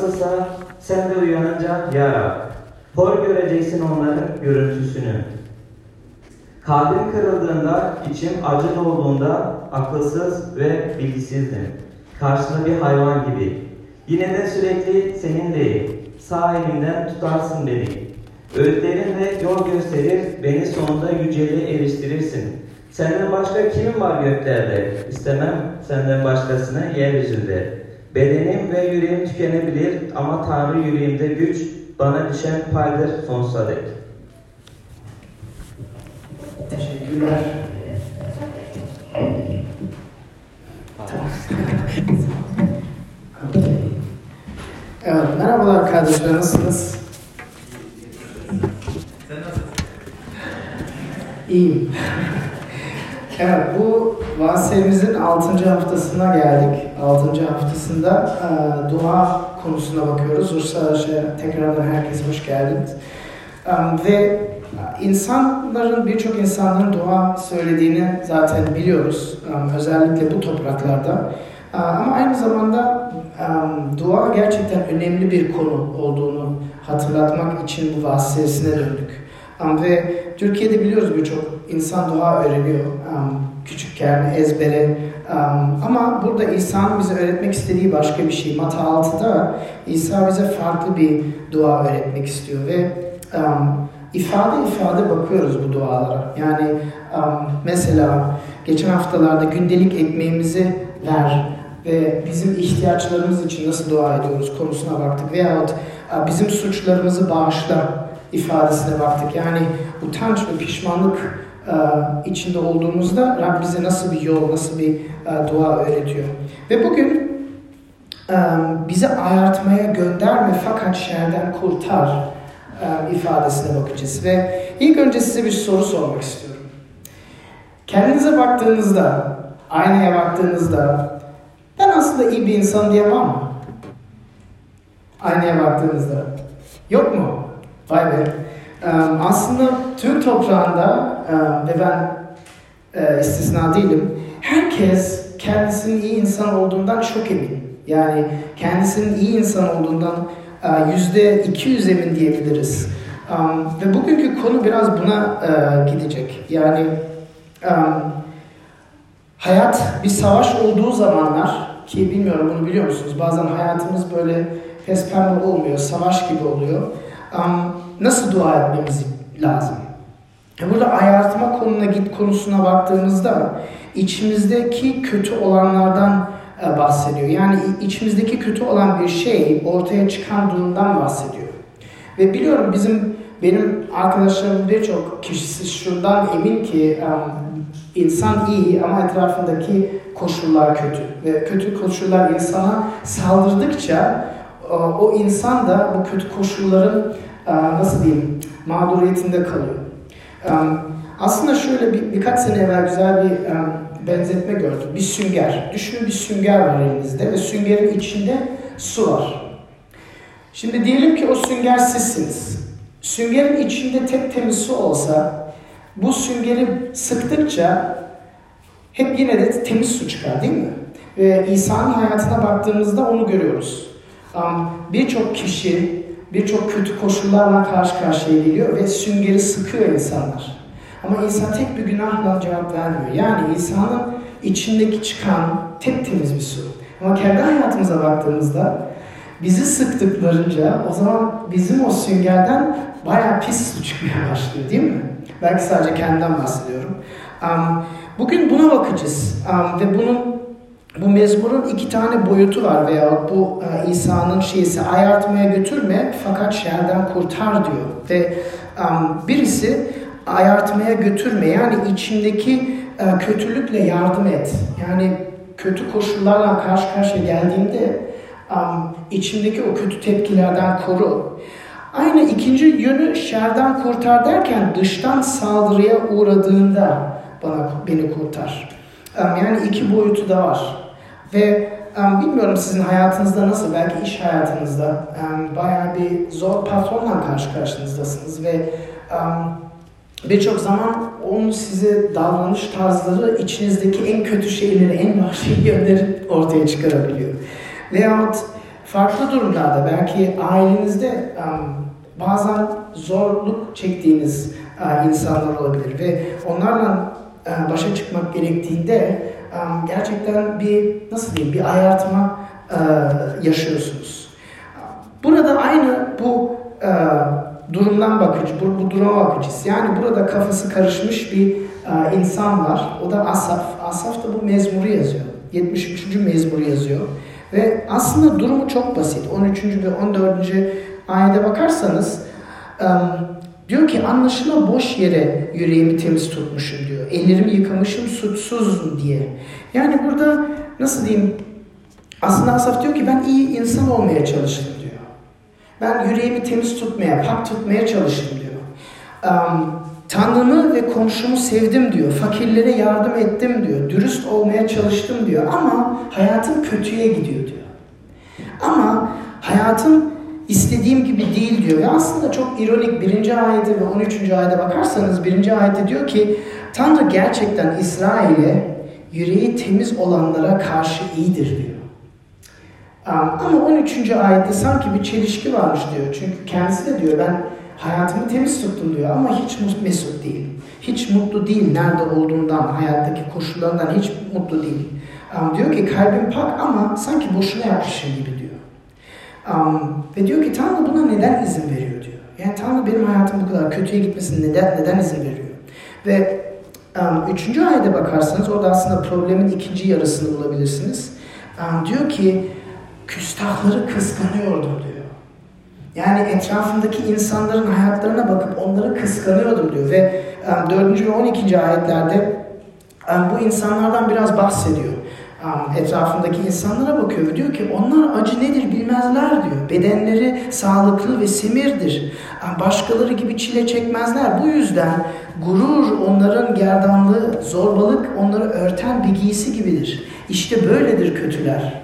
nasılsa sen de uyanınca Ya hor göreceksin onların görüntüsünü. Kalbim kırıldığında, içim acı dolduğunda akılsız ve bilgisizdim. Karşında bir hayvan gibi. Yine de sürekli seninleyim. Sağ elimden tutarsın beni. Öğütlerinle yol gösterir, beni sonunda yüceliğe eriştirirsin. Senden başka kim var göklerde? İstemem senden başkasını yeryüzünde. Bedenim ve yüreğim tükenebilir ama Tanrı yüreğimde güç, bana düşen paydır sonsuza dek. Teşekkürler. Evet, merhabalar kardeşler, nasılsınız? Sen nasılsın? İyiyim. Evet, bu vaazimizin 6. haftasına geldik. 6. haftasında e, dua konusuna bakıyoruz. Uluslararası tekrardan herkese hoş geldiniz. E, ve insanların, birçok insanların dua söylediğini zaten biliyoruz. E, özellikle bu topraklarda. E, ama aynı zamanda e, dua gerçekten önemli bir konu olduğunu hatırlatmak için bu vaaz serisine döndük. Um, ve Türkiye'de biliyoruz birçok insan dua öğreniyor um, küçükken ezbere. Um, ama burada İsa'nın bize öğretmek istediği başka bir şey. Mata 6'da İsa bize farklı bir dua öğretmek istiyor ve um, ifade ifade bakıyoruz bu dualara. Yani um, mesela geçen haftalarda gündelik ekmeğimizi ver ve bizim ihtiyaçlarımız için nasıl dua ediyoruz konusuna baktık. Veyahut bizim suçlarımızı bağışla ifadesine baktık. Yani utanç ve pişmanlık e, içinde olduğumuzda Rab bize nasıl bir yol, nasıl bir e, dua öğretiyor. Ve bugün e, bize ayartmaya gönderme fakat şerden kurtar e, ifadesine bakacağız. Ve ilk önce size bir soru sormak istiyorum. Kendinize baktığınızda, aynaya baktığınızda ben aslında iyi bir insan diye var mı? Aynaya baktığınızda. Yok mu? Vay be. Aslında Türk toprağında ve ben istisna değilim. Herkes kendisinin iyi insan olduğundan çok emin. Yani kendisinin iyi insan olduğundan yüzde iki yüz emin diyebiliriz. Ve bugünkü konu biraz buna gidecek. Yani hayat bir savaş olduğu zamanlar ki bilmiyorum bunu biliyor musunuz? Bazen hayatımız böyle pembe olmuyor, savaş gibi oluyor um, nasıl dua etmemiz lazım? Burada ayartma konuna git konusuna baktığımızda içimizdeki kötü olanlardan e, bahsediyor. Yani içimizdeki kötü olan bir şey ortaya çıkan durumdan bahsediyor. Ve biliyorum bizim benim arkadaşlarım birçok kişisi şundan emin ki insan iyi ama etrafındaki koşullar kötü. Ve kötü koşullar insana saldırdıkça o insan da bu kötü koşulların nasıl diyeyim mağduriyetinde kalıyor. Aslında şöyle bir, birkaç sene evvel güzel bir benzetme gördüm. Bir sünger. Düşünün bir sünger var elinizde ve süngerin içinde su var. Şimdi diyelim ki o sünger sizsiniz. Süngerin içinde tek temiz su olsa bu süngeri sıktıkça hep yine de temiz su çıkar değil mi? Ve İsa'nın hayatına baktığımızda onu görüyoruz. Birçok kişi birçok kötü koşullarla karşı karşıya geliyor ve süngeri sıkıyor insanlar. Ama insan tek bir günahla cevap vermiyor. Yani insanın içindeki çıkan tek temiz bir su. Ama kendi hayatımıza baktığımızda bizi sıktıklarınca o zaman bizim o süngerden bayağı pis su çıkmaya başlıyor değil mi? Belki sadece kendimden bahsediyorum. Um, bugün buna bakacağız ve bunun bu mezmurun iki tane boyutu var veya bu e, İsa'nın şeysi ayartmaya götürme fakat şerden kurtar diyor. Ve birisi ayartmaya götürme yani içindeki e, kötülükle yardım et. Yani kötü koşullarla karşı karşıya geldiğinde um, içindeki o kötü tepkilerden koru. Aynı ikinci yönü şerden kurtar derken dıştan saldırıya uğradığında bana beni kurtar. Yani iki boyutu da var. Ve um, bilmiyorum sizin hayatınızda nasıl, belki iş hayatınızda um, bayağı bir zor patronla karşı karşınızdasınız ve um, birçok zaman onun size davranış tarzları içinizdeki en kötü şeyleri, en vahşi yönleri ortaya çıkarabiliyor. Veyahut farklı durumlarda belki ailenizde um, bazen zorluk çektiğiniz uh, insanlar olabilir ve onlarla uh, başa çıkmak gerektiğinde gerçekten bir nasıl diyeyim bir ayartma uh, yaşıyorsunuz. Burada aynı bu uh, durumdan bakıcı, bu, bu duruma bakıcıyız. Yani burada kafası karışmış bir uh, insan var. O da Asaf. Asaf da bu mezmuru yazıyor. 73. mezmuru yazıyor. Ve aslında durumu çok basit. 13. ve 14. ayete bakarsanız diyor ki anlaşıla boş yere yüreğimi temiz tutmuşum diyor. Ellerimi yıkamışım suçsuz diye. Yani burada nasıl diyeyim aslında Asaf diyor ki ben iyi insan olmaya çalıştım diyor. Ben yüreğimi temiz tutmaya, pak tutmaya çalıştım diyor. Um, Tanrımı ve komşumu sevdim diyor. Fakirlere yardım ettim diyor. Dürüst olmaya çalıştım diyor. Ama hayatım kötüye gidiyor diyor. Ama hayatım istediğim gibi değil diyor. Ve aslında çok ironik birinci ayete ve 13. ayete bakarsanız birinci ayette diyor ki Tanrı gerçekten İsrail'e yüreği temiz olanlara karşı iyidir diyor. Ama 13. ayette sanki bir çelişki varmış diyor. Çünkü kendisi de diyor ben hayatımı temiz tuttum diyor ama hiç mesut değil. Hiç mutlu değil nerede olduğundan, hayattaki koşullarından hiç mutlu değil. Diyor ki kalbim pak ama sanki boşuna yapmışım gibi diyor. Um, ve diyor ki Tanrı buna neden izin veriyor diyor. Yani Tanrı benim hayatım bu kadar kötüye gitmesine neden, neden izin veriyor? Ve um, üçüncü ayete bakarsanız orada aslında problemin ikinci yarısını bulabilirsiniz. Um, diyor ki küstahları kıskanıyordum diyor. Yani etrafındaki insanların hayatlarına bakıp onları kıskanıyordum diyor. Ve um, 4. ve 12. ayetlerde um, bu insanlardan biraz bahsediyor. Etrafındaki insanlara bakıyor ve diyor ki onlar acı nedir bilmezler diyor. Bedenleri sağlıklı ve semirdir. Başkaları gibi çile çekmezler. Bu yüzden gurur onların gerdanlığı, zorbalık onları örten bir giysi gibidir. İşte böyledir kötüler.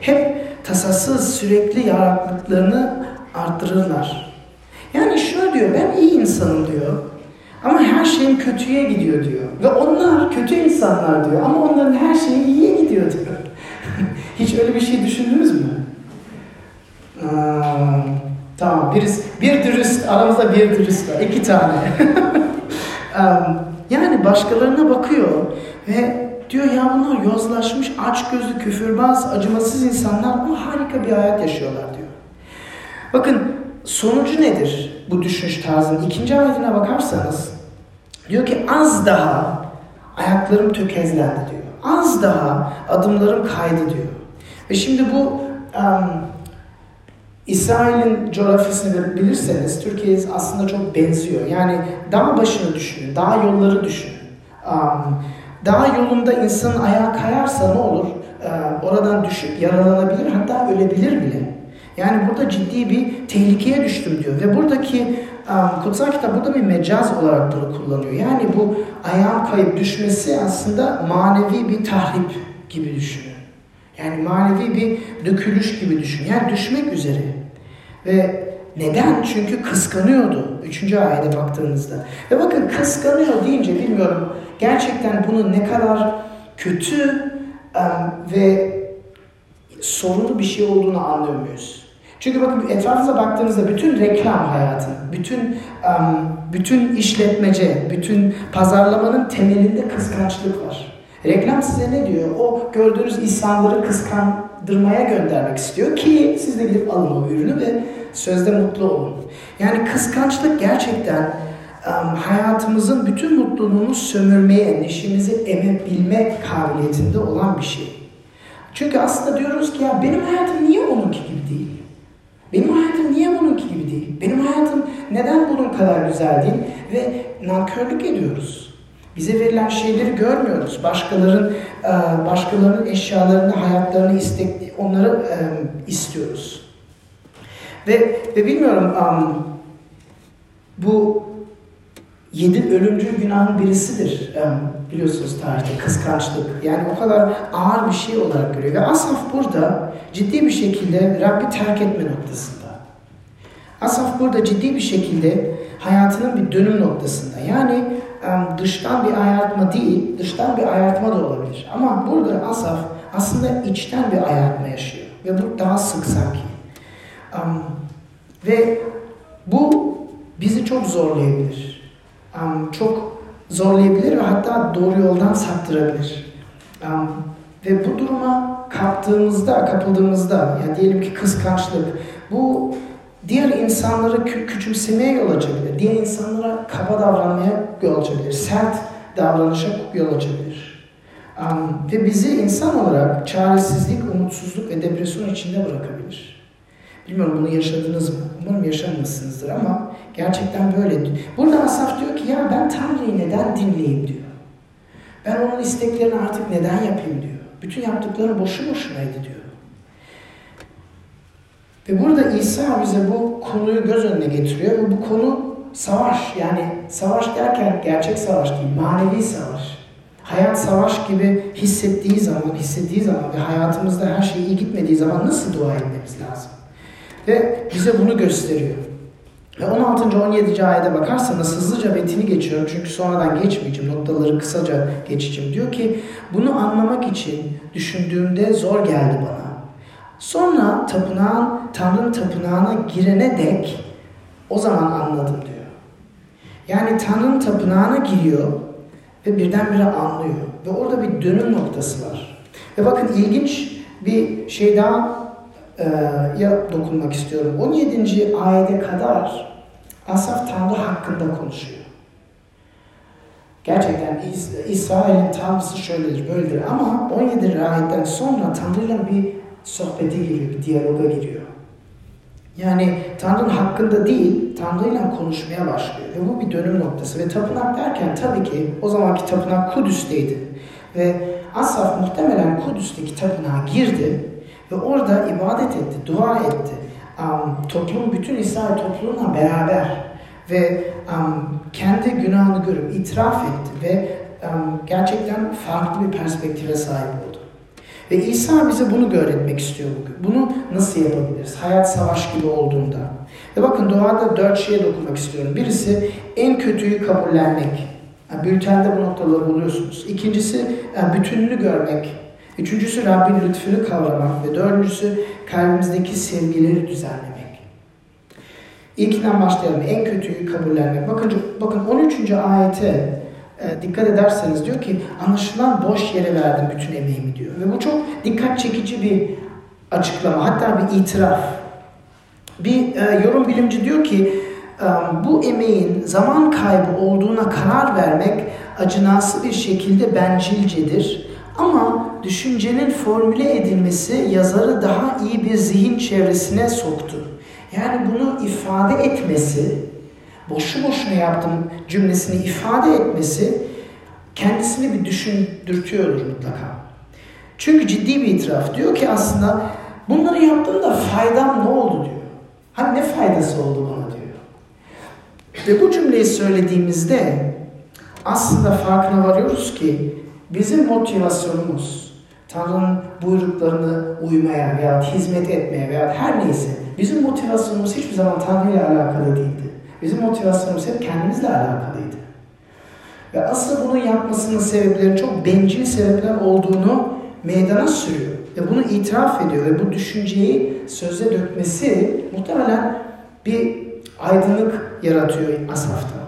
Hep tasasız sürekli yarattıklarını arttırırlar. Yani şöyle diyor, ben iyi insanım diyor. Ama her şeyim kötüye gidiyor diyor. Ve onlar kötü insanlar diyor. Ama onların her şeyi iyiye gidiyor diyor. Hiç öyle bir şey düşündünüz mü? Aa, tamam, birisi, bir dürüst, aramızda bir dürüst var. iki tane. yani başkalarına bakıyor ve diyor ya bunlar yozlaşmış, aç gözlü, küfürbaz, acımasız insanlar ama harika bir hayat yaşıyorlar diyor. Bakın sonucu nedir bu düşünüş tarzının? İkinci ayetine bakarsanız diyor ki az daha ayaklarım tökezlendi diyor. Az daha adımlarım kaydı diyor. Ve şimdi bu um, İsrail'in coğrafyasını bilirseniz Türkiye aslında çok benziyor. Yani dağ başını düşünün, dağ yolları düşünün. Um, dağ yolunda insanın ayağı kayarsa ne olur? Uh, oradan düşüp yaralanabilir hatta ölebilir bile. Yani burada ciddi bir tehlikeye düştüm diyor. Ve buradaki um, kutsal kitap burada bir mecaz olarak bunu kullanıyor. Yani bu ayağın kayıp düşmesi aslında manevi bir tahrip gibi düşünün. Yani manevi bir dökülüş gibi düşün. Yani düşmek üzere. Ve neden? Çünkü kıskanıyordu. Üçüncü ayete baktığınızda. Ve bakın kıskanıyor deyince bilmiyorum gerçekten bunun ne kadar kötü ve sorunlu bir şey olduğunu anlıyor muyuz? Çünkü bakın etrafınıza baktığınızda bütün reklam hayatı, bütün bütün işletmece, bütün pazarlamanın temelinde kıskançlık var. Reklam size ne diyor? O gördüğünüz insanları kıskandırmaya göndermek istiyor ki siz de gidip alın o ürünü ve sözde mutlu olun. Yani kıskançlık gerçekten hayatımızın bütün mutluluğunu sömürmeye, neşemizi emebilme kabiliyetinde olan bir şey. Çünkü aslında diyoruz ki ya benim hayatım niye onunki gibi değil? Benim hayatım niye bununki gibi değil? Benim hayatım neden bunun kadar güzel değil? Ve nankörlük ediyoruz. Bize verilen şeyleri görmüyoruz. Başkalarının e, başkalarının eşyalarını, hayatlarını istek, onları e, istiyoruz. Ve ve bilmiyorum um, bu yedi ölümcül günahın birisidir. Biliyorsunuz tarihte kıskançlık. Yani o kadar ağır bir şey olarak görüyor. Ve Asaf burada ciddi bir şekilde Rabbi terk etme noktasında. Asaf burada ciddi bir şekilde hayatının bir dönüm noktasında. Yani dıştan bir ayartma değil, dıştan bir ayartma da olabilir. Ama burada Asaf aslında içten bir ayartma yaşıyor. Ve bu daha sık sanki. Ve bu bizi çok zorlayabilir. Çok zorlayabilir ve hatta doğru yoldan saptırabilir. Ve bu duruma kaptığımızda, kapıldığımızda, yani diyelim ki kıskançlık, bu diğer insanları kü- küçümsemeye yol açabilir. Diğer insanlara kaba davranmaya yol açabilir. Sert davranışa yol açabilir. Ve bizi insan olarak çaresizlik, umutsuzluk ve depresyon içinde bırakabilir. Bilmiyorum bunu yaşadınız mı? Umarım yaşamışsınızdır ama gerçekten böyle. Burada Asaf diyor ki ya ben Tanrı'yı neden dinleyeyim diyor. Ben onun isteklerini artık neden yapayım diyor. Bütün yaptıkları boşu boşunaydı diyor. Ve burada İsa bize bu konuyu göz önüne getiriyor ve bu konu savaş. Yani savaş derken gerçek savaş değil, manevi savaş. Hayat savaş gibi hissettiği zaman, hissettiği zaman ve hayatımızda her şey iyi gitmediği zaman nasıl dua etmemiz lazım? Ve bize bunu gösteriyor. Ve 16. 17. ayete bakarsanız hızlıca metini geçiyorum çünkü sonradan geçmeyeceğim. Noktaları kısaca geçeceğim. Diyor ki bunu anlamak için düşündüğümde zor geldi bana. Sonra tapınağın, Tanrı'nın tapınağına girene dek o zaman anladım diyor. Yani Tanrı'nın tapınağına giriyor ve birdenbire anlıyor. Ve orada bir dönüm noktası var. Ve bakın ilginç bir şey daha ya dokunmak istiyorum. 17. ayete kadar Asaf Tanrı hakkında konuşuyor. Gerçekten İs- İsrail'in Tanrısı şöyledir, böyledir. Ama 17. ayetten sonra Tanrı'yla bir sohbete giriyor, bir diyaloga giriyor. Yani Tanrı'nın hakkında değil, Tanrı'yla konuşmaya başlıyor. Ve bu bir dönüm noktası. Ve tapınak derken tabii ki o zamanki tapınak Kudüs'teydi. Ve Asaf muhtemelen Kudüs'teki tapınağa girdi ve orada ibadet etti, dua etti. Um, toplum, bütün İsrail toplumla beraber ve um, kendi günahını görüp itiraf etti ve um, gerçekten farklı bir perspektife sahip oldu. Ve İsa bize bunu öğretmek istiyor bugün. Bunu nasıl yapabiliriz? Hayat savaş gibi olduğunda. Ve bakın doğada dört şeye dokunmak istiyorum. Birisi en kötüyü kabullenmek. Yani bültende bu noktaları buluyorsunuz. İkincisi bütününü görmek. Üçüncüsü Rabbin lütfunu kavramak. Ve dördüncüsü kalbimizdeki sevgileri düzenlemek. İlkinden başlayalım. En kötüyü kabullenmek. Bakın, bakın 13. ayete e, dikkat ederseniz diyor ki anlaşılan boş yere verdim bütün emeğimi diyor. Ve bu çok dikkat çekici bir açıklama. Hatta bir itiraf. Bir e, yorum bilimci diyor ki e, bu emeğin zaman kaybı olduğuna karar vermek acınası bir şekilde bencilcedir. Ama düşüncenin formüle edilmesi yazarı daha iyi bir zihin çevresine soktu. Yani bunu ifade etmesi, boşu boşuna yaptım cümlesini ifade etmesi kendisini bir düşündürtüyordur mutlaka. Çünkü ciddi bir itiraf. Diyor ki aslında bunları yaptığımda faydam ne oldu diyor. Hani ne faydası oldu bana diyor. Ve bu cümleyi söylediğimizde aslında farkına varıyoruz ki bizim motivasyonumuz Tanrı'nın buyruklarını uymaya veya hizmet etmeye veya her neyse bizim motivasyonumuz hiçbir zaman Tanrı ile alakalı değildi. Bizim motivasyonumuz hep kendimizle alakalıydı. Ve asıl bunu yapmasının sebepleri çok bencil sebepler olduğunu meydana sürüyor. Ve bunu itiraf ediyor ve bu düşünceyi söze dökmesi muhtemelen bir aydınlık yaratıyor Asaf'ta.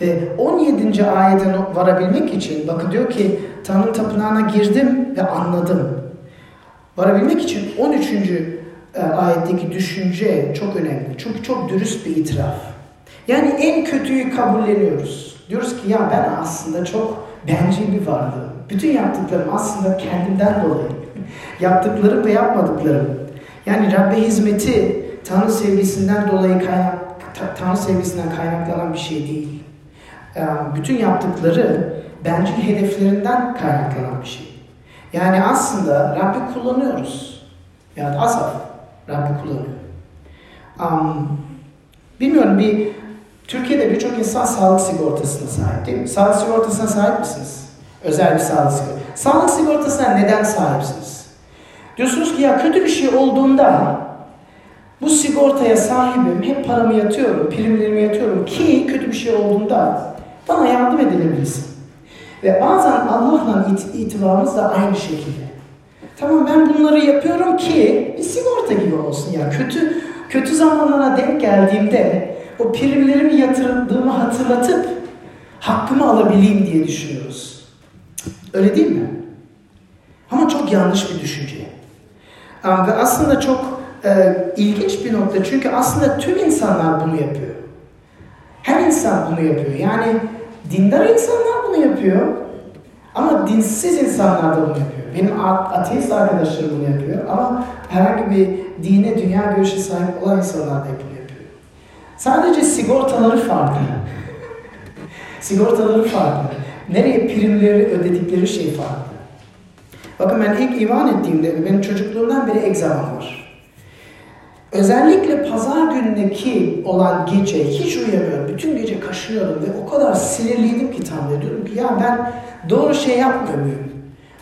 Ve 17. ayete varabilmek için bakın diyor ki Tanrı tapınağına girdim ve anladım. Varabilmek için 13. ayetteki düşünce çok önemli. Çünkü çok dürüst bir itiraf. Yani en kötüyü kabulleniyoruz. Diyoruz ki ya ben aslında çok bencil bir varlığım. Bütün yaptıklarım aslında kendimden dolayı. yaptıklarım ve yapmadıklarım. Yani Rabbe hizmeti Tanrı sevgisinden dolayı kaynak, Tanrı sevgisinden kaynaklanan bir şey değil. Bütün yaptıkları bencil hedeflerinden kaynaklanan bir şey. Yani aslında Rabbi kullanıyoruz. Yani Asaf Rabbi kullanıyor. Um, bilmiyorum bir Türkiye'de birçok insan sağlık sigortasına sahip değil mi? Sağlık sigortasına sahip misiniz? Özel bir sağlık sigortası. Sağlık sigortasına neden sahipsiniz? Diyorsunuz ki ya kötü bir şey olduğunda bu sigortaya sahibim, hep paramı yatıyorum, primlerimi yatıyorum ki kötü bir şey olduğunda bana yardım edilebilsin. Ve bazen Allah'la it itibarımız da aynı şekilde. Tamam ben bunları yapıyorum ki bir sigorta gibi olsun ya. Kötü kötü zamanlara denk geldiğimde o primlerimi yatırdığımı hatırlatıp hakkımı alabileyim diye düşünüyoruz. Öyle değil mi? Ama çok yanlış bir düşünce. Ve aslında çok e, ilginç bir nokta çünkü aslında tüm insanlar bunu yapıyor. Her insan bunu yapıyor. Yani dindar insanlar bunu yapıyor. Ama dinsiz insanlar da bunu yapıyor. Benim ateist arkadaşlarım bunu yapıyor. Ama herhangi bir dine, dünya görüşü sahip olan insanlar da bunu yapıyor. Sadece sigortaları farklı. sigortaları farklı. Nereye primleri ödedikleri şey farklı. Bakın ben ilk iman ettiğimde benim çocukluğumdan beri egzamam var. Özellikle pazar günündeki olan gece hiç uyuyamıyorum. Bütün gece kaşınıyordum ve o kadar sinirliydim ki tam diyorum ki ya ben doğru şey yapmıyor muyum?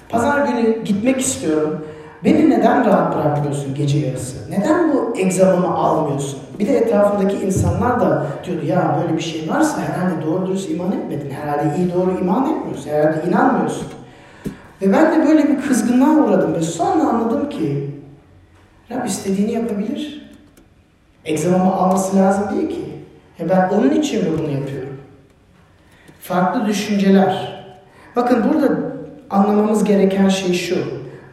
Pazar günü gitmek istiyorum. Beni neden rahat bırakmıyorsun gece yarısı? Neden bu egzamamı almıyorsun? Bir de etrafındaki insanlar da diyordu ya böyle bir şey varsa herhalde doğru dürüst iman etmedin. Herhalde iyi doğru iman etmiyorsun. Herhalde inanmıyorsun. Ve ben de böyle bir kızgınlığa uğradım ve sonra anladım ki Rab istediğini yapabilir. Egzamamı alması lazım değil ki. E ben onun için mi bunu yapıyorum? Farklı düşünceler. Bakın burada anlamamız gereken şey şu.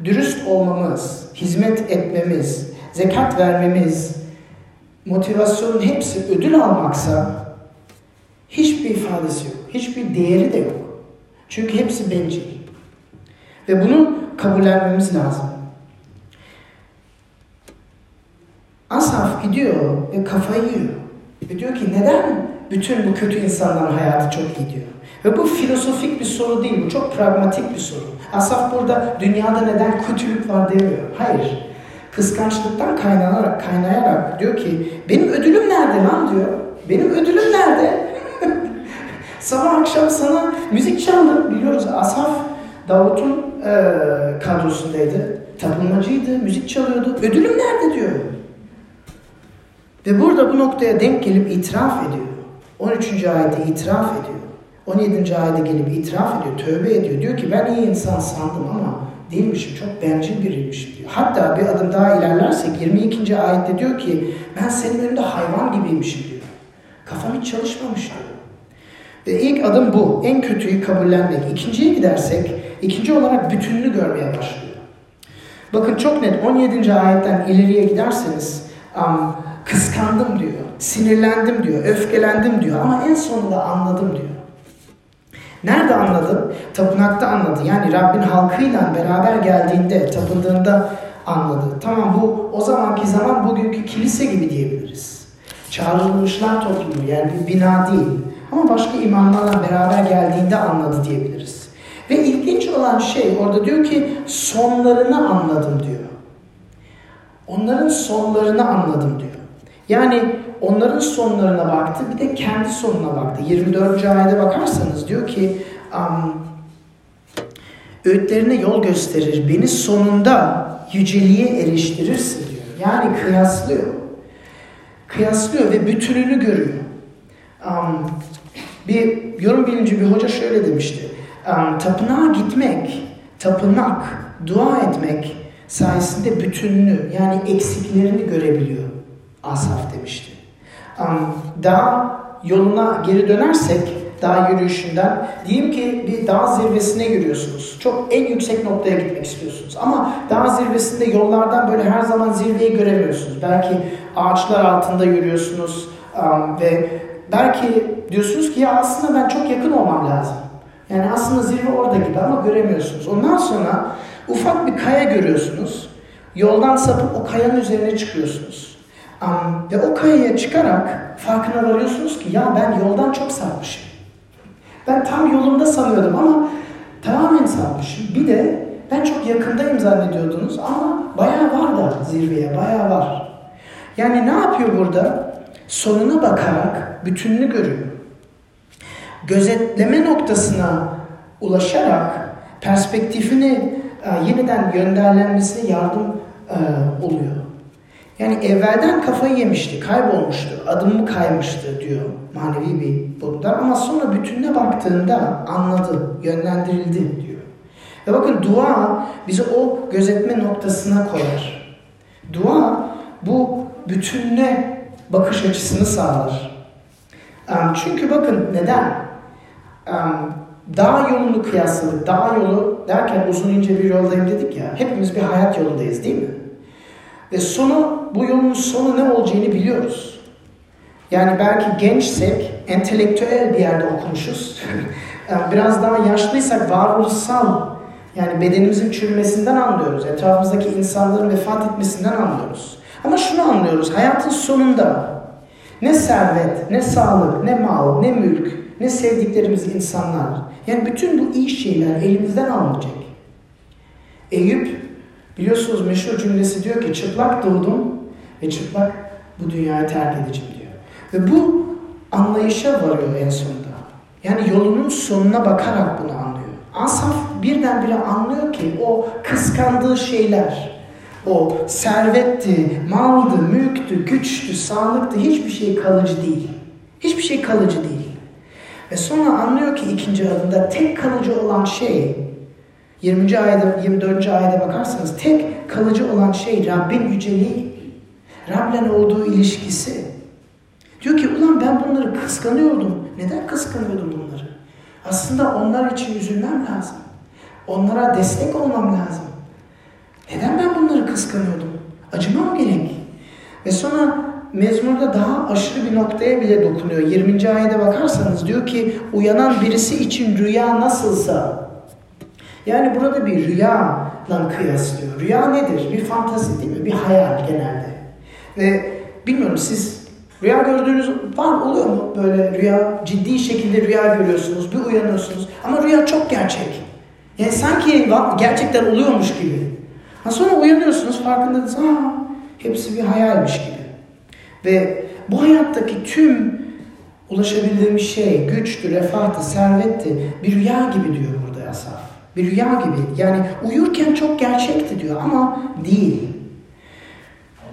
Dürüst olmamız, hizmet etmemiz, zekat vermemiz, motivasyonun hepsi ödül almaksa hiçbir ifadesi yok. Hiçbir değeri de yok. Çünkü hepsi bencil. Ve bunu kabullenmemiz lazım. Asaf gidiyor ve kafayı yiyor. Ve diyor ki neden bütün bu kötü insanların hayatı çok iyi diyor. Ve bu filosofik bir soru değil, bu çok pragmatik bir soru. Asaf burada dünyada neden kötülük var demiyor. Hayır. Kıskançlıktan kaynayarak, kaynayarak diyor ki benim ödülüm nerede lan diyor. Benim ödülüm nerede? Sabah akşam sana müzik çaldım. Biliyoruz Asaf Davut'un e, kadrosundaydı. Tapınmacıydı, müzik çalıyordu. Ödülüm nerede diyor. Ve burada bu noktaya denk gelip itiraf ediyor. 13. ayette itiraf ediyor. 17. ayette gelip itiraf ediyor, tövbe ediyor. Diyor ki ben iyi insan sandım ama değilmişim, çok bencil biriymişim diyor. Hatta bir adım daha ilerlersek 22. ayette diyor ki ben senin önünde hayvan gibiymişim diyor. Kafam hiç çalışmamış diyor. Ve ilk adım bu. En kötüyü kabullenmek. İkinciye gidersek, ikinci olarak bütününü görmeye başlıyor. Bakın çok net 17. ayetten ileriye giderseniz um, kıskandım diyor, sinirlendim diyor, öfkelendim diyor ama en sonunda anladım diyor. Nerede anladı? Tapınakta anladı. Yani Rabbin halkıyla beraber geldiğinde, tapındığında anladı. Tamam bu o zamanki zaman bugünkü kilise gibi diyebiliriz. Çağrılmışlar toplumu yani bir bina değil. Ama başka imanlarla beraber geldiğinde anladı diyebiliriz. Ve ilginç olan şey orada diyor ki sonlarını anladım diyor. Onların sonlarını anladım diyor. Yani onların sonlarına baktı bir de kendi sonuna baktı. 24. ayete bakarsanız diyor ki um, öğütlerine yol gösterir. Beni sonunda yüceliğe eriştirirsin diyor. Yani kıyaslıyor. Kıyaslıyor ve bütününü görüyor. Um, bir yorum bilinci bir hoca şöyle demişti. Um, tapınağa gitmek, tapınak, dua etmek sayesinde bütününü yani eksiklerini görebiliyor. Asaf demişti. Dağ yoluna geri dönersek dağ yürüyüşünden diyelim ki bir dağ zirvesine yürüyorsunuz. Çok en yüksek noktaya gitmek istiyorsunuz. Ama dağ zirvesinde yollardan böyle her zaman zirveyi göremiyorsunuz. Belki ağaçlar altında yürüyorsunuz ve belki diyorsunuz ki ya aslında ben çok yakın olmam lazım. Yani aslında zirve orada gibi ama göremiyorsunuz. Ondan sonra ufak bir kaya görüyorsunuz. Yoldan sapıp o kayanın üzerine çıkıyorsunuz. Um, ve o kayaya çıkarak farkına varıyorsunuz ki ya ben yoldan çok sapmışım. Ben tam yolumda sanıyordum ama tamamen sapmışım. Bir de ben çok yakındayım zannediyordunuz ama bayağı var da zirveye, bayağı var. Yani ne yapıyor burada? Sonuna bakarak bütününü görüyor. Gözetleme noktasına ulaşarak perspektifini e, yeniden yönlendirmesine yardım e, oluyor. Yani evvelden kafayı yemişti, kaybolmuştu, adımı kaymıştı diyor manevi bir boyutlar. Ama sonra bütününe baktığında anladı, yönlendirildi diyor. Ve bakın dua bizi o gözetme noktasına koyar. Dua bu bütününe bakış açısını sağlar. Çünkü bakın neden? Dağ yolunu kıyasladık. Dağ yolu derken uzun ince bir yoldayım dedik ya. Hepimiz bir hayat yolundayız değil mi? Ve sonu, bu yolun sonu ne olacağını biliyoruz. Yani belki gençsek, entelektüel bir yerde okumuşuz. Biraz daha yaşlıysak varoluşsal, yani bedenimizin çürümesinden anlıyoruz. Etrafımızdaki insanların vefat etmesinden anlıyoruz. Ama şunu anlıyoruz, hayatın sonunda ne servet, ne sağlık, ne mal, ne mülk, ne sevdiklerimiz insanlar. Yani bütün bu iyi şeyler elimizden alınacak. Eyüp biliyorsunuz meşhur cümlesi diyor ki çıplak doğdum ve çıplak bu dünyayı terk edeceğim diyor. Ve bu anlayışa varıyor en sonunda. Yani yolunun sonuna bakarak bunu anlıyor. Asaf birdenbire anlıyor ki o kıskandığı şeyler, o servetti, maldı, mülktü, güçtü, sağlıktı hiçbir şey kalıcı değil. Hiçbir şey kalıcı değil. Ve sonra anlıyor ki ikinci adımda tek kalıcı olan şey 20. ayda 24. ayda bakarsanız tek kalıcı olan şey Rabbin yüceliği. Rab'le olduğu ilişkisi. Diyor ki ulan ben bunları kıskanıyordum. Neden kıskanıyordum bunları? Aslında onlar için üzülmem lazım. Onlara destek olmam lazım. Neden ben bunları kıskanıyordum? Acımam gerek. Ve sonra mezmurda daha aşırı bir noktaya bile dokunuyor. 20. ayete bakarsanız diyor ki uyanan birisi için rüya nasılsa yani burada bir rüya kıyaslıyor. Rüya nedir? Bir fantazi değil mi? Bir hayal genelde. Ve bilmiyorum siz rüya gördüğünüz var oluyor mu? Böyle rüya ciddi şekilde rüya görüyorsunuz. Bir uyanıyorsunuz. Ama rüya çok gerçek. Yani sanki gerçekten oluyormuş gibi. Ha sonra uyanıyorsunuz farkındasınız. Aa, hepsi bir hayalmiş gibi. Ve bu hayattaki tüm ulaşabildiğimiz şey güçtü, refahtı, servetti. Bir rüya gibi diyor burada Asaf. Bir rüya gibi. Yani uyurken çok gerçekti diyor ama değil.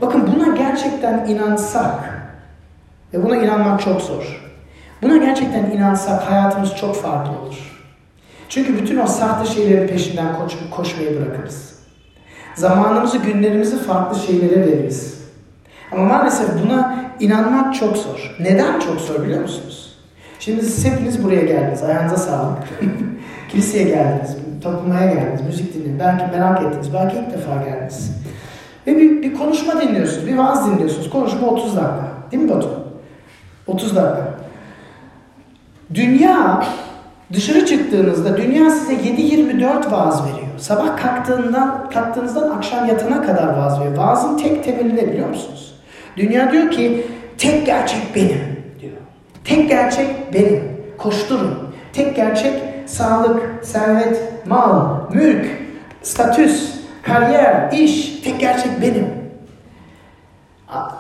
Bakın buna gerçekten inansak ve buna inanmak çok zor. Buna gerçekten inansak hayatımız çok farklı olur. Çünkü bütün o sahte şeylerin peşinden koş, koşmayı bırakırız. Zamanımızı, günlerimizi farklı şeylere veririz. Ama maalesef buna inanmak çok zor. Neden çok zor biliyor musunuz? Şimdi siz hepiniz buraya geldiniz. Ayağınıza sağlık. Kiliseye geldiniz. Tapınmaya geldiniz. Müzik dinlediniz. Belki merak ettiniz. Belki ilk defa geldiniz. Ve bir, bir konuşma dinliyorsunuz. Bir vaaz dinliyorsunuz. Konuşma 30 dakika. Değil mi Batu? 30 dakika. Dünya Dışarı çıktığınızda dünya size 7-24 vaaz veriyor. Sabah kalktığından, kalktığınızdan akşam yatana kadar vaaz veriyor. Vaazın tek temeli ne biliyor musunuz? Dünya diyor ki tek gerçek benim diyor. Tek gerçek benim. Koşturun. Tek gerçek sağlık, servet, mal, mülk, statüs, kariyer, iş. Tek gerçek benim.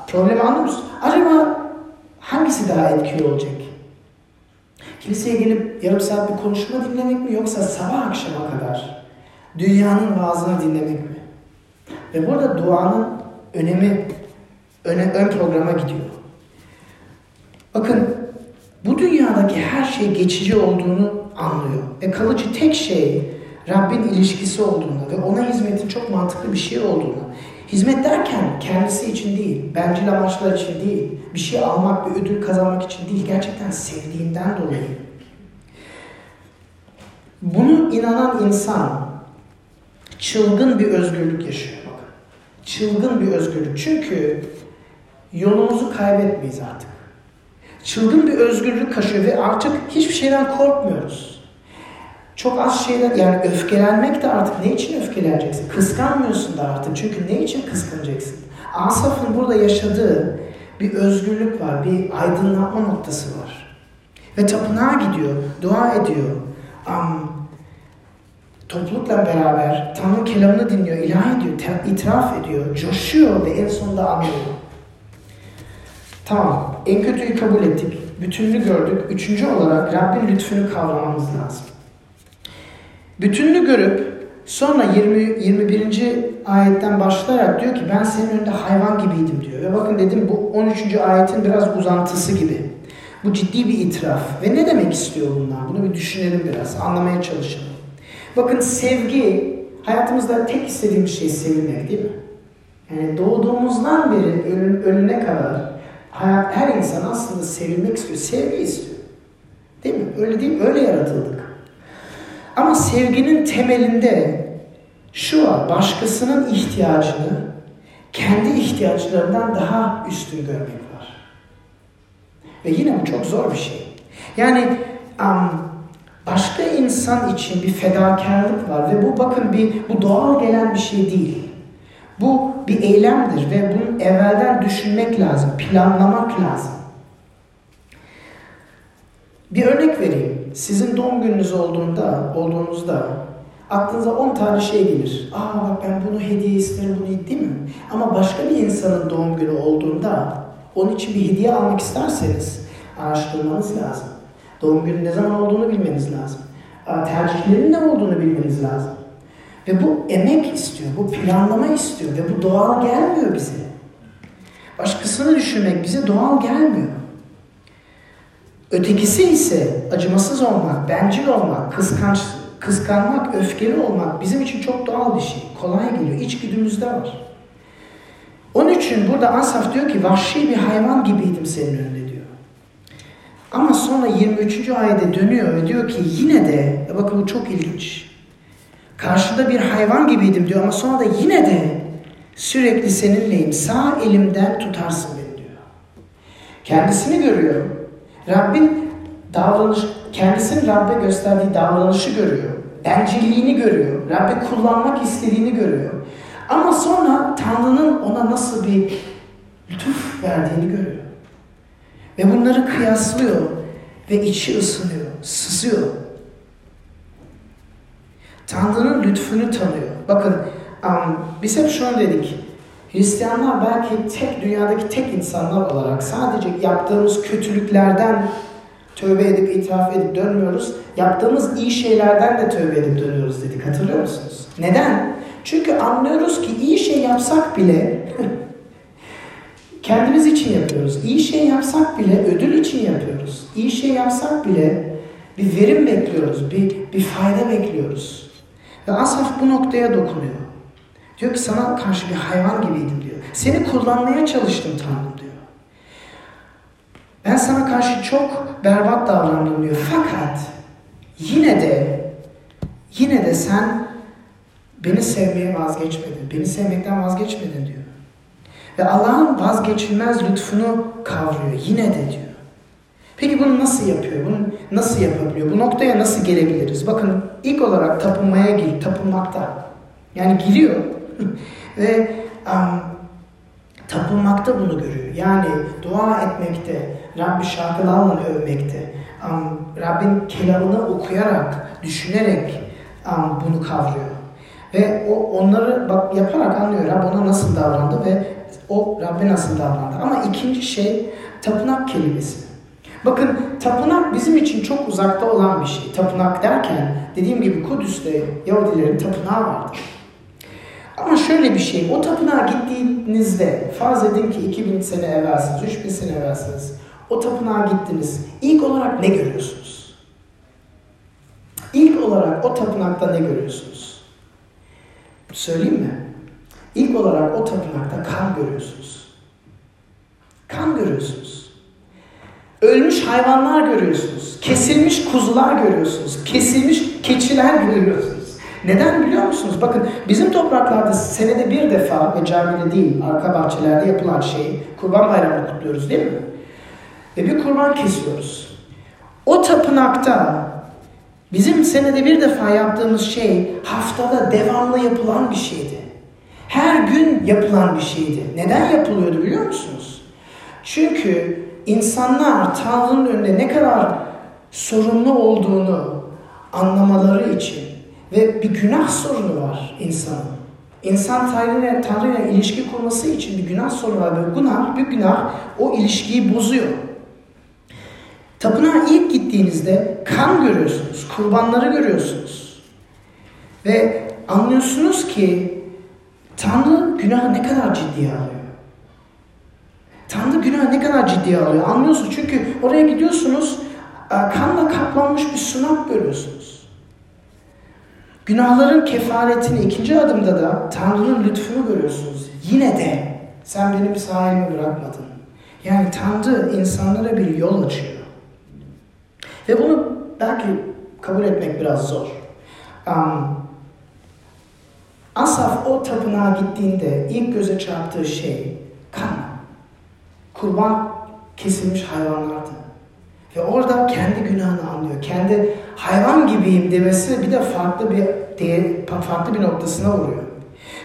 Problemi anlıyor musun? Acaba hangisi daha etkili olacak? Kiliseye gelip yarım saat bir konuşma dinlemek mi yoksa sabah akşama kadar dünyanın vaazını dinlemek mi? Ve burada duanın önemi öne, ön programa gidiyor. Bakın bu dünyadaki her şey geçici olduğunu anlıyor. Ve kalıcı tek şey Rabbin ilişkisi olduğunu ve ona hizmetin çok mantıklı bir şey olduğunu. Hizmet derken kendisi için değil, bencil amaçlar için değil, bir şey almak, bir ödül kazanmak için değil, gerçekten sevdiğinden dolayı. Bunu inanan insan çılgın bir özgürlük yaşıyor. Bakın. Çılgın bir özgürlük. Çünkü yolumuzu kaybetmeyiz artık. Çılgın bir özgürlük kaşıyor ve artık hiçbir şeyden korkmuyoruz. Çok az şeyler yani öfkelenmek de artık ne için öfkeleneceksin? Kıskanmıyorsun da artık çünkü ne için kıskanacaksın? Asaf'ın burada yaşadığı bir özgürlük var, bir aydınlanma noktası var. Ve tapınağa gidiyor, dua ediyor. Um, toplulukla beraber Tanrı kelamını dinliyor, ilah ediyor, itiraf ediyor, coşuyor ve en sonunda anlıyor. Tamam, en kötüyü kabul ettik, bütününü gördük. Üçüncü olarak Rabbin lütfunu kavramamız lazım. Bütününü görüp sonra 20, 21. ayetten başlayarak diyor ki ben senin önünde hayvan gibiydim diyor. Ve bakın dedim bu 13. ayetin biraz uzantısı gibi. Bu ciddi bir itiraf. Ve ne demek istiyor bunlar? Bunu bir düşünelim biraz, anlamaya çalışalım. Bakın sevgi, hayatımızda tek istediğimiz şey sevilmek değil mi? Yani doğduğumuzdan beri ölüne kadar hayat, her insan aslında sevilmek istiyor, sevgi istiyor. Değil mi? Öyle değil mi? Öyle yaratıldık. Ama sevginin temelinde şu var, başkasının ihtiyacını kendi ihtiyaçlarından daha üstün görmek var. Ve yine bu çok zor bir şey. Yani um, başka insan için bir fedakarlık var ve bu bakın bir bu doğal gelen bir şey değil. Bu bir eylemdir ve bunu evvelden düşünmek lazım, planlamak lazım. Bir örnek vereyim. Sizin doğum gününüz olduğunda, olduğunuzda aklınıza 10 tane şey gelir. Aa bak ben bunu hediye isterim, bunu değil mi? Ama başka bir insanın doğum günü olduğunda onun için bir hediye almak isterseniz araştırmanız lazım. Doğum günü ne zaman olduğunu bilmeniz lazım. Tercihlerin ne olduğunu bilmeniz lazım. Ve bu emek istiyor, bu planlama istiyor ve bu doğal gelmiyor bize. Başkasını düşünmek bize doğal gelmiyor. Ötekisi ise acımasız olmak, bencil olmak, kıskanç, kıskanmak, öfkeli olmak bizim için çok doğal bir şey. Kolay geliyor, içgüdümüzde var. Onun için burada Asaf diyor ki vahşi bir hayvan gibiydim senin önünde diyor. Ama sonra 23. ayette dönüyor ve diyor ki yine de, bakın bu çok ilginç. Karşında bir hayvan gibiydim diyor ama sonra da yine de sürekli seninleyim. Sağ elimden tutarsın beni diyor. Kendisini görüyor. Rabbin davranış, kendisinin Rabbe gösterdiği davranışı görüyor. Bencilliğini görüyor. Rabbe kullanmak istediğini görüyor. Ama sonra Tanrı'nın ona nasıl bir lütuf verdiğini görüyor. Ve bunları kıyaslıyor ve içi ısınıyor, sızıyor. Tanrı'nın lütfunu tanıyor. Bakın um, biz hep şöyle dedik. Hristiyanlar belki tek dünyadaki tek insanlar olarak sadece yaptığımız kötülüklerden tövbe edip itiraf edip dönmüyoruz. Yaptığımız iyi şeylerden de tövbe edip dönüyoruz dedik. Hatırlıyor musunuz? Neden? Çünkü anlıyoruz ki iyi şey yapsak bile kendimiz için yapıyoruz. İyi şey yapsak bile ödül için yapıyoruz. İyi şey yapsak bile bir verim bekliyoruz, bir, bir fayda bekliyoruz. Ve Asaf bu noktaya dokunuyor. Diyor ki sana karşı bir hayvan gibiydim diyor. Seni kullanmaya çalıştım Tanrım diyor. Ben sana karşı çok berbat davrandım diyor. Fakat yine de yine de sen beni sevmeye vazgeçmedin. Beni sevmekten vazgeçmedin diyor. Ve Allah'ın vazgeçilmez lütfunu kavruyor. Yine de diyor. Peki bunu nasıl yapıyor? Bunu nasıl yapabiliyor? Bu noktaya nasıl gelebiliriz? Bakın ilk olarak tapınmaya gir, tapınmakta. Yani giriyor ve um, tapınmakta bunu görüyor. Yani dua etmekte, Rabbi şarkılarla övmekte, um, Rabbin kelamını okuyarak, düşünerek um, bunu kavruyor. Ve o onları bak yaparak anlıyor Rab ona nasıl davrandı ve o Rabbe nasıl davrandı. Ama ikinci şey tapınak kelimesi. Bakın tapınak bizim için çok uzakta olan bir şey. Tapınak derken dediğim gibi Kudüs'te Yahudilerin tapınağı vardı. Ama şöyle bir şey, o tapınağa gittiğinizde, farz edin ki 2000 sene evvelsiniz, 3000 sene evvelsiniz, o tapınağa gittiniz, ilk olarak ne görüyorsunuz? İlk olarak o tapınakta ne görüyorsunuz? Söyleyeyim mi? İlk olarak o tapınakta kan görüyorsunuz. Kan görüyorsunuz. Ölmüş hayvanlar görüyorsunuz. Kesilmiş kuzular görüyorsunuz. Kesilmiş keçiler görüyorsunuz. Neden biliyor musunuz? Bakın bizim topraklarda senede bir defa ve camide değil arka bahçelerde yapılan şey kurban bayramını kutluyoruz değil mi? Ve bir kurban kesiyoruz. O tapınakta bizim senede bir defa yaptığımız şey haftada devamlı yapılan bir şeydi. Her gün yapılan bir şeydi. Neden yapılıyordu biliyor musunuz? Çünkü insanlar Tanrı'nın önünde ne kadar sorumlu olduğunu anlamaları için ve bir günah sorunu var insanın. İnsan Tanrı'yla Tanrı'yla ilişki kurması için bir günah sorunu var ve günah, bir günah o ilişkiyi bozuyor. Tapınağa ilk gittiğinizde kan görüyorsunuz, kurbanları görüyorsunuz. Ve anlıyorsunuz ki Tanrı günahı ne kadar ciddiye alıyor. Tanrı günahı ne kadar ciddiye alıyor anlıyorsunuz. Çünkü oraya gidiyorsunuz kanla kaplanmış bir sunak görüyorsunuz. Günahların kefaretini ikinci adımda da Tanrı'nın lütfunu görüyorsunuz. Yine de sen benim sahilimi bırakmadın. Yani Tanrı insanlara bir yol açıyor. Ve bunu belki kabul etmek biraz zor. Um, Asaf o tapınağa gittiğinde ilk göze çarptığı şey kan. Kurban kesilmiş hayvanlardı. Ve orada kendi günahını anlıyor. Kendi hayvan gibiyim demesi bir de farklı bir farklı bir noktasına vuruyor.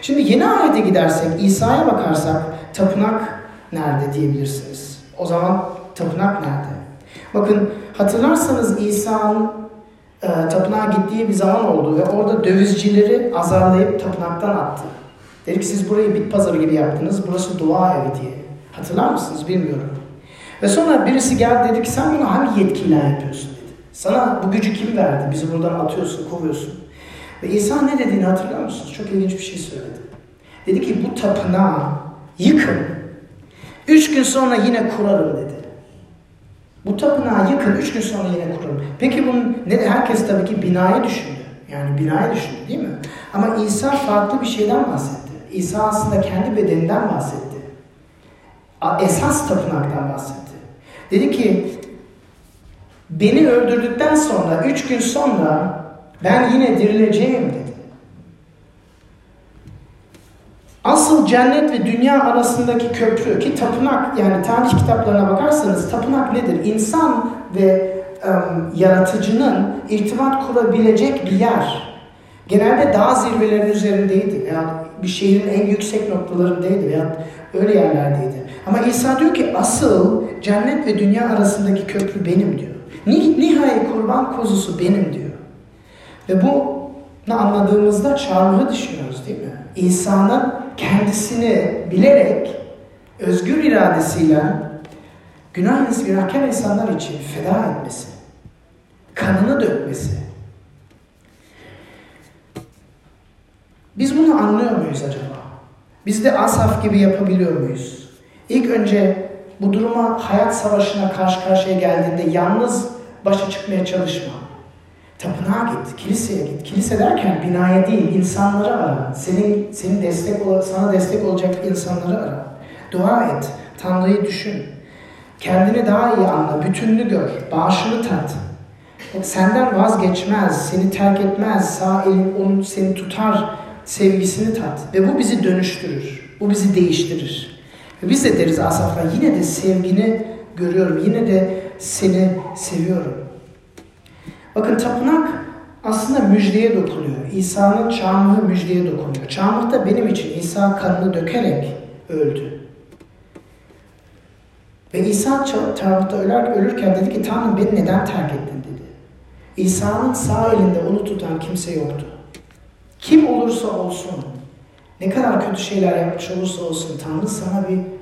Şimdi yeni ayete gidersek, İsa'ya bakarsak tapınak nerede diyebilirsiniz. O zaman tapınak nerede? Bakın hatırlarsanız İsa'nın e, tapınağa gittiği bir zaman oldu ve orada dövizcileri azarlayıp tapınaktan attı. Dedi ki siz burayı bit pazarı gibi yaptınız, burası dua evi diye. Hatırlar mısınız bilmiyorum. Ve sonra birisi geldi dedi ki sen bunu hangi yetkiyle yapıyorsun dedi. Sana bu gücü kim verdi? Bizi buradan atıyorsun, kovuyorsun. Ve İsa ne dediğini hatırlıyor musunuz? Çok ilginç bir şey söyledi. Dedi ki bu tapınağı yıkın. Üç gün sonra yine kurarım dedi. Bu tapınağı yıkın, üç gün sonra yine kurarım. Peki bunun ne herkes tabii ki binayı düşündü. Yani binayı düşündü değil mi? Ama İsa farklı bir şeyden bahsetti. İsa aslında kendi bedeninden bahsetti. Esas tapınaktan bahsetti. Dedi ki beni öldürdükten sonra, üç gün sonra ben yine dirileceğim dedi. Asıl cennet ve dünya arasındaki köprü ki tapınak yani tarih kitaplarına bakarsanız tapınak nedir? İnsan ve um, yaratıcının irtibat kurabilecek bir yer. Genelde dağ zirvelerinin üzerindeydi veya bir şehrin en yüksek noktalarındaydı veya öyle yerlerdeydi. Ama İsa diyor ki asıl cennet ve dünya arasındaki köprü benim diyor. Nihai kurban kuzusu benim diyor. Ve bu ne anladığımızda çarmıhı düşünüyoruz değil mi? İsa'nın kendisini bilerek özgür iradesiyle günah günahkar insanlar için feda etmesi, kanını dökmesi. Biz bunu anlıyor muyuz acaba? Biz de Asaf gibi yapabiliyor muyuz? İlk önce bu duruma hayat savaşına karşı karşıya geldiğinde yalnız başa çıkmaya çalışma. Tapınağa git, kiliseye git. Kilise derken binaya değil, insanları ara. Senin, senin destek sana destek olacak insanları ara. Dua et, Tanrı'yı düşün. Kendini daha iyi anla, bütününü gör, bağışını tat. Senden vazgeçmez, seni terk etmez, sağ elin onu seni tutar sevgisini tat. Ve bu bizi dönüştürür, bu bizi değiştirir. Biz de deriz Asaf'la yine de sevgini görüyorum, yine de seni seviyorum. Bakın tapınak aslında müjdeye dokunuyor. İsa'nın çarmıhı müjdeye dokunuyor. Çarmıh da benim için İsa kanını dökerek öldü. Ve İsa çarmıhta ölürken dedi ki Tanrım beni neden terk ettin dedi. İsa'nın sağ elinde onu tutan kimse yoktu. Kim olursa olsun, ne kadar kötü şeyler yapmış olursa olsun Tanrı sana bir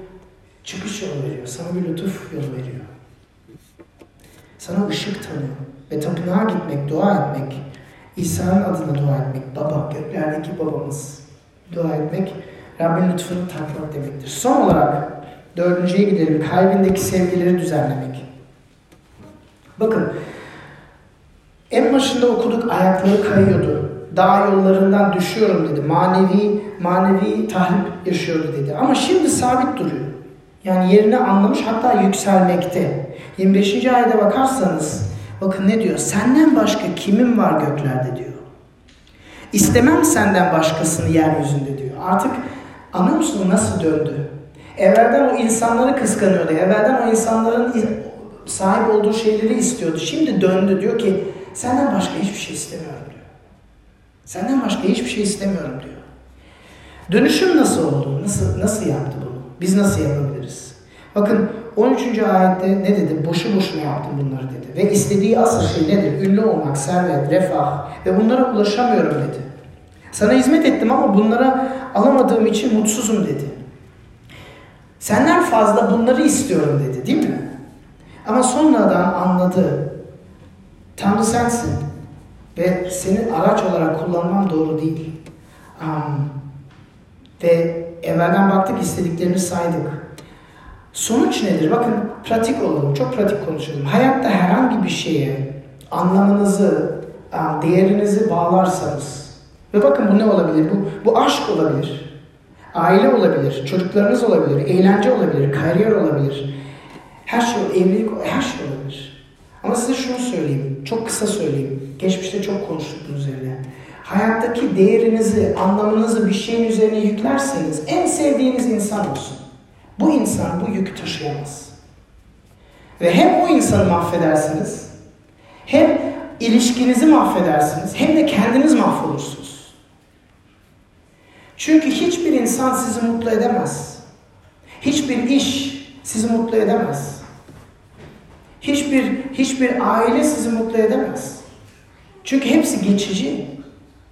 çıkış yolu veriyor, sana bir lütuf yolu veriyor. Sana ışık tanıyor. Ve tapınağa gitmek, dua etmek, İsa'nın adına dua etmek, baba, göklerdeki babamız dua etmek, Rabbin lütfunu tatmak demektir. Son olarak dördüncüye gidelim. Kalbindeki sevgileri düzenlemek. Bakın, en başında okuduk ayakları kayıyordu. Dağ yollarından düşüyorum dedi. Manevi manevi tahrip yaşıyordu dedi. Ama şimdi sabit duruyor. Yani yerini anlamış hatta yükselmekte. 25. ayete bakarsanız bakın ne diyor? Senden başka kimin var göklerde diyor. İstemem senden başkasını yeryüzünde diyor. Artık anlıyor musun nasıl döndü? Evvelden o insanları kıskanıyordu. Evvelden o insanların sahip olduğu şeyleri istiyordu. Şimdi döndü diyor ki senden başka hiçbir şey istemiyorum diyor. Senden başka hiçbir şey istemiyorum diyor. Dönüşüm nasıl oldu? Nasıl nasıl yaptı bunu? Biz nasıl yapabiliriz? Bakın 13. ayette ne dedi? Boşu boşuna yaptım bunları dedi. Ve istediği asıl şey nedir? Ünlü olmak, servet, refah ve bunlara ulaşamıyorum dedi. Sana hizmet ettim ama bunlara alamadığım için mutsuzum dedi. Senden fazla bunları istiyorum dedi değil mi? Ama sonradan anladı. Tanrı sensin. Ve seni araç olarak kullanmam doğru değil. Um, ve evvelden baktık istediklerini saydık. Sonuç nedir? Bakın pratik olalım, çok pratik konuşalım. Hayatta herhangi bir şeye anlamınızı, değerinizi bağlarsanız Ve bakın bu ne olabilir? Bu, bu aşk olabilir. Aile olabilir, çocuklarınız olabilir, eğlence olabilir, kariyer olabilir. Her şey, evlilik, her şey olabilir. Ama size şunu söyleyeyim, çok kısa söyleyeyim. Geçmişte çok konuştuk bunun üzerine. Hayattaki değerinizi, anlamınızı bir şeyin üzerine yüklerseniz en sevdiğiniz insan olsun. Bu insan bu yükü taşıyamaz. Ve hem o insanı mahvedersiniz, hem ilişkinizi mahvedersiniz, hem de kendiniz mahvolursunuz. Çünkü hiçbir insan sizi mutlu edemez. Hiçbir iş sizi mutlu edemez. Hiçbir hiçbir aile sizi mutlu edemez. Çünkü hepsi geçici.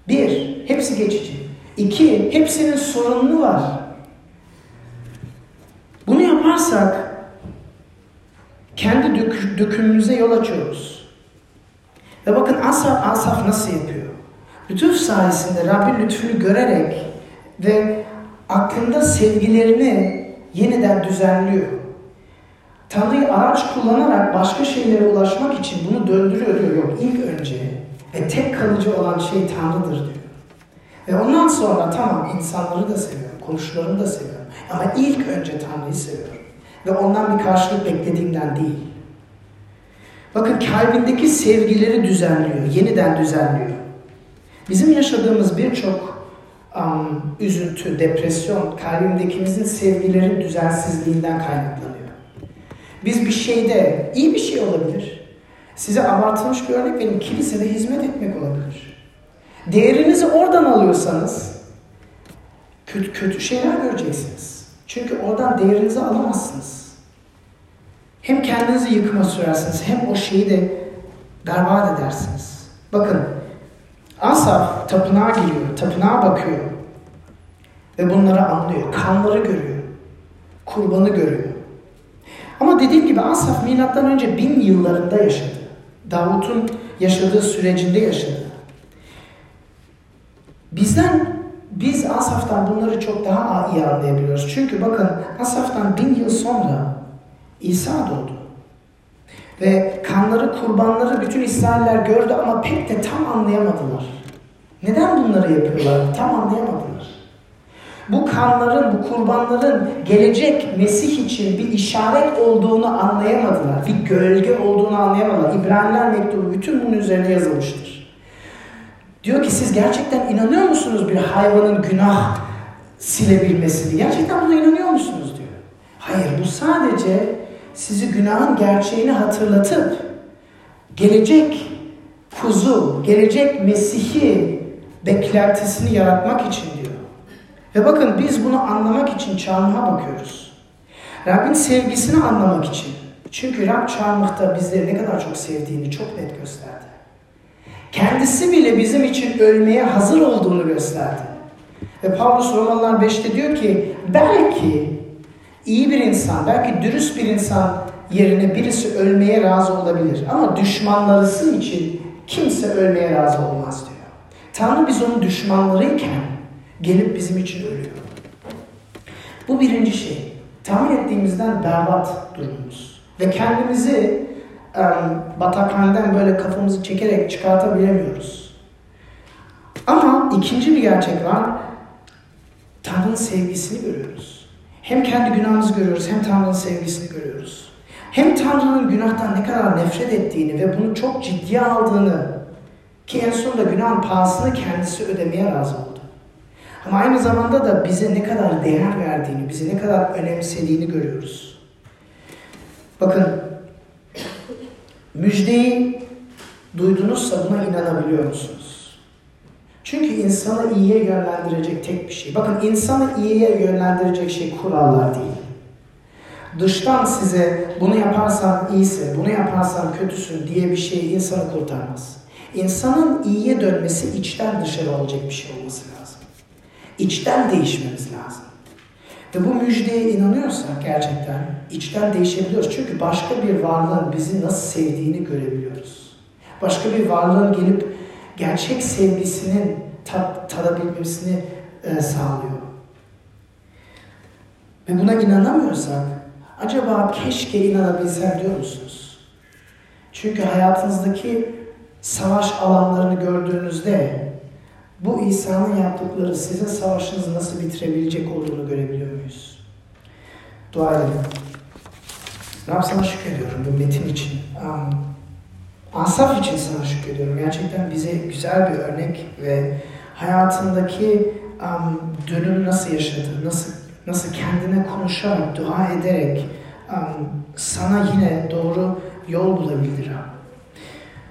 Bir, hepsi geçici. İki, hepsinin sorunlu var. Bunu yaparsak kendi dök dökümümüze yol açıyoruz. Ve bakın Asaf, Asaf nasıl yapıyor? Lütuf sayesinde Rabbin lütfunu görerek ve aklında sevgilerini yeniden düzenliyor. Tanrı'yı araç kullanarak başka şeylere ulaşmak için bunu döndürüyor diyor. Yok ilk önce ve tek kalıcı olan şey Tanrı'dır diyor. Ve ondan sonra tamam insanları da seviyorum, komşularımı da seviyorum. Ama ilk önce Tanrı'yı seviyorum. Ve ondan bir karşılık beklediğimden değil. Bakın kalbindeki sevgileri düzenliyor, yeniden düzenliyor. Bizim yaşadığımız birçok um, üzüntü, depresyon, kalbimdekimizin sevgilerin düzensizliğinden kaynaklanıyor. Biz bir şeyde, iyi bir şey olabilir. Size abartılmış bir örnek benim kilisede hizmet etmek olabilir. Değerinizi oradan alıyorsanız kötü, kötü şeyler göreceksiniz. Çünkü oradan değerinizi alamazsınız. Hem kendinizi yıkıma sürersiniz hem o şeyi de berbat edersiniz. Bakın Asaf tapınağa giriyor, tapınağa bakıyor ve bunları anlıyor. Kanları görüyor, kurbanı görüyor. Ama dediğim gibi Asaf milattan önce bin yıllarında yaşadı. Davut'un yaşadığı sürecinde yaşadı. Bizden, biz Asaf'tan bunları çok daha iyi anlayabiliyoruz. Çünkü bakın Asaf'tan bin yıl sonra İsa doğdu. Ve kanları, kurbanları bütün İsrailler gördü ama pek de tam anlayamadılar. Neden bunları yapıyorlar? Tam anlayamadılar. Bu kanların, bu kurbanların gelecek Mesih için bir işaret olduğunu anlayamadılar. Bir gölge olduğunu anlayamadılar. İbraniler mektubu bütün bunun üzerine yazılmıştır. Diyor ki siz gerçekten inanıyor musunuz bir hayvanın günah silebilmesini? Gerçekten buna inanıyor musunuz diyor. Hayır bu sadece sizi günahın gerçeğini hatırlatıp gelecek kuzu, gelecek Mesih'i beklentisini yaratmak için diyor. Ve bakın biz bunu anlamak için çarmıha bakıyoruz. Rabbin sevgisini anlamak için. Çünkü Rab çarmıhta bizleri ne kadar çok sevdiğini çok net gösterdi. Kendisi bile bizim için ölmeye hazır olduğunu gösterdi. Ve Pavlus Romalılar 5'te diyor ki belki iyi bir insan, belki dürüst bir insan yerine birisi ölmeye razı olabilir. Ama düşmanlarısı için kimse ölmeye razı olmaz diyor. Tanrı biz onun düşmanlarıyken gelip bizim için ölüyor. Bu birinci şey. Tahmin ettiğimizden berbat durumumuz. Ve kendimizi batakhaneden böyle kafamızı çekerek çıkartabilemiyoruz. Ama ikinci bir gerçek var. Tanrı'nın sevgisini görüyoruz. Hem kendi günahımızı görüyoruz hem Tanrı'nın sevgisini görüyoruz. Hem Tanrı'nın günahtan ne kadar nefret ettiğini ve bunu çok ciddiye aldığını ki en sonunda günahın pahasını kendisi ödemeye razı oldu. Ama aynı zamanda da bize ne kadar değer verdiğini, bizi ne kadar önemsediğini görüyoruz. Bakın, müjdeyi duydunuzsa buna inanabiliyor musunuz? Çünkü insanı iyiye yönlendirecek tek bir şey. Bakın insanı iyiye yönlendirecek şey kurallar değil. Dıştan size bunu yaparsan iyisi, bunu yaparsan kötüsün diye bir şey insanı kurtarmaz. İnsanın iyiye dönmesi içten dışarı olacak bir şey olması lazım. İçten değişmemiz lazım. Ve bu müjdeye inanıyorsak gerçekten içten değişebiliyoruz. Çünkü başka bir varlığın bizi nasıl sevdiğini görebiliyoruz. Başka bir varlığın gelip gerçek sevgisinin tat, tadabilmesini e, sağlıyor. Ve buna inanamıyorsak acaba keşke inanabilsem diyor musunuz? Çünkü hayatınızdaki savaş alanlarını gördüğünüzde bu İsa'nın yaptıkları sizin savaşınızı nasıl bitirebilecek olduğunu görebiliyor muyuz? Dua edelim. Rab sana şükrediyorum bu metin için. Asaf için sana şükrediyorum. Gerçekten bize güzel bir örnek ve hayatındaki um, dönüm nasıl yaşadı, nasıl nasıl kendine konuşarak, dua ederek um, sana yine doğru yol bulabildi Rab.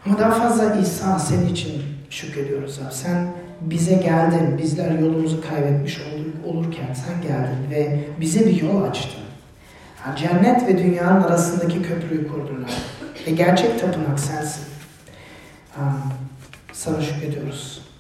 Ama daha fazla İsa senin için şükrediyoruz Rab. Sen bize geldin, bizler yolumuzu kaybetmiş olurken sen geldin ve bize bir yol açtın. Cennet ve dünyanın arasındaki köprüyü kurdun Rab. Ve gerçek tapınak sensin. Sana şükrediyoruz.